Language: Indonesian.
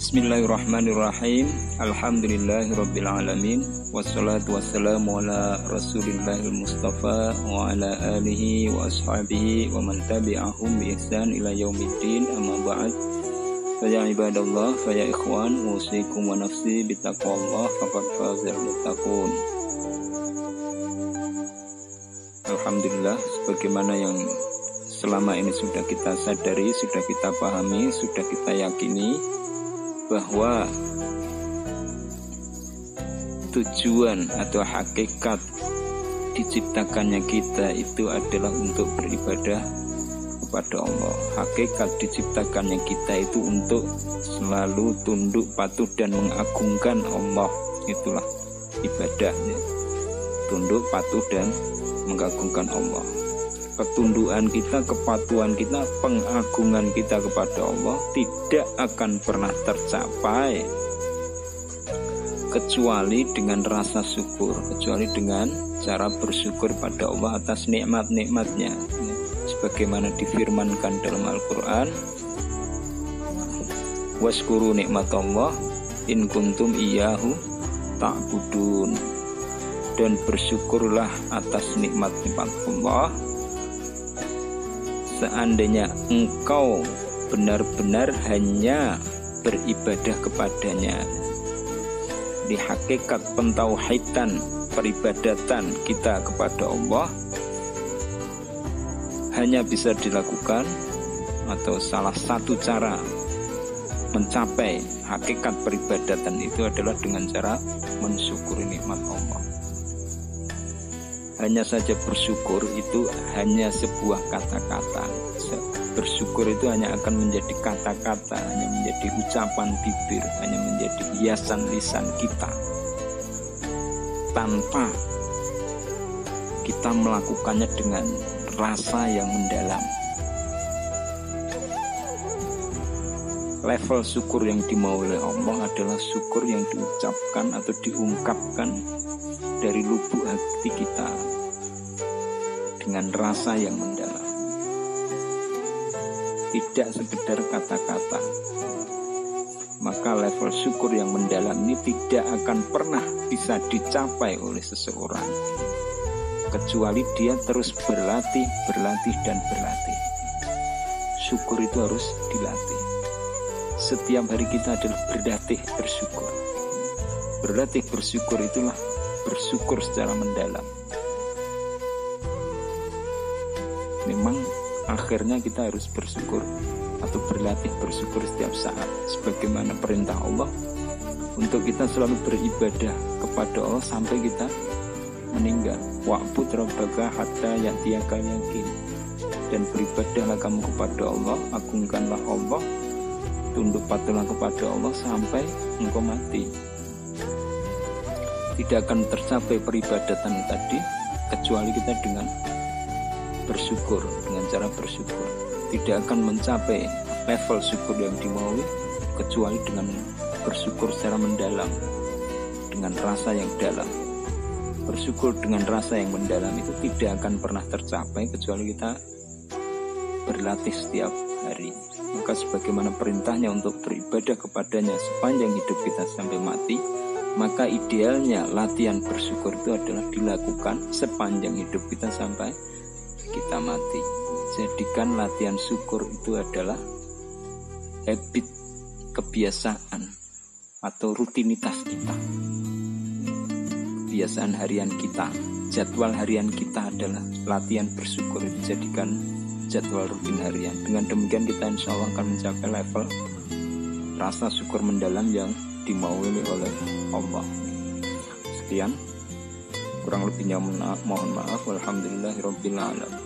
Bismillahirrahmanirrahim. Alhamdulillahirrabbilalamin Wassalatu wassalamu ala rasulillahil mustafa Wa ala alihi wa ashabihi Wa man tabi'ahum bi ihsan ila yaumiddin. Amma ba'd. Faya ibadallah, faya ikhwan Musikum wa nafsi bitaqwallah Fakat fazil muttaqun Alhamdulillah Sebagaimana yang selama ini sudah kita sadari, sudah kita pahami, sudah kita yakini bahwa tujuan atau hakikat diciptakannya kita itu adalah untuk beribadah kepada Allah. Hakikat diciptakannya kita itu untuk selalu tunduk patuh dan mengagungkan Allah. Itulah ibadahnya. Tunduk patuh dan mengagungkan Allah ketundukan kita, kepatuhan kita, pengagungan kita kepada Allah tidak akan pernah tercapai kecuali dengan rasa syukur, kecuali dengan cara bersyukur pada Allah atas nikmat-nikmatnya. Sebagaimana difirmankan dalam Al-Quran, Waskuru nikmat Allah in kuntum iyahu ta'budun dan bersyukurlah atas nikmat-nikmat Allah seandainya engkau benar-benar hanya beribadah kepadanya di hakikat pentauhidan peribadatan kita kepada Allah hanya bisa dilakukan atau salah satu cara mencapai hakikat peribadatan itu adalah dengan cara mensyukuri nikmat Allah hanya saja bersyukur itu hanya sebuah kata-kata. Bersyukur itu hanya akan menjadi kata-kata hanya menjadi ucapan bibir hanya menjadi hiasan lisan kita. Tanpa kita melakukannya dengan rasa yang mendalam. Level syukur yang dimau oleh Allah adalah syukur yang diucapkan atau diungkapkan dari lubuk hati kita dengan rasa yang mendalam. Tidak sekedar kata-kata. Maka level syukur yang mendalam ini tidak akan pernah bisa dicapai oleh seseorang. Kecuali dia terus berlatih, berlatih, dan berlatih. Syukur itu harus dilatih. Setiap hari kita adalah berlatih bersyukur. Berlatih bersyukur itulah bersyukur secara mendalam. Memang akhirnya kita harus bersyukur atau berlatih bersyukur setiap saat sebagaimana perintah Allah untuk kita selalu beribadah kepada Allah sampai kita meninggal. Wa'bud rabbaka hatta ya'tiyaka yakin. Dan beribadahlah kamu kepada Allah, agungkanlah Allah, tunduk patuhlah kepada Allah sampai engkau mati tidak akan tercapai peribadatan tadi kecuali kita dengan bersyukur dengan cara bersyukur. Tidak akan mencapai level syukur yang dimaui kecuali dengan bersyukur secara mendalam dengan rasa yang dalam. Bersyukur dengan rasa yang mendalam itu tidak akan pernah tercapai kecuali kita berlatih setiap hari. Maka sebagaimana perintahnya untuk beribadah kepadanya sepanjang hidup kita sampai mati maka idealnya latihan bersyukur itu adalah dilakukan sepanjang hidup kita sampai kita mati. Jadikan latihan syukur itu adalah habit kebiasaan atau rutinitas kita. Kebiasaan harian kita, jadwal harian kita adalah latihan bersyukur itu jadikan jadwal rutin harian. Dengan demikian kita insya Allah akan mencapai level rasa syukur mendalam yang dimaui oleh Allah. Sekian kurang lebihnya mohon maaf. Alhamdulillahirabbil alamin.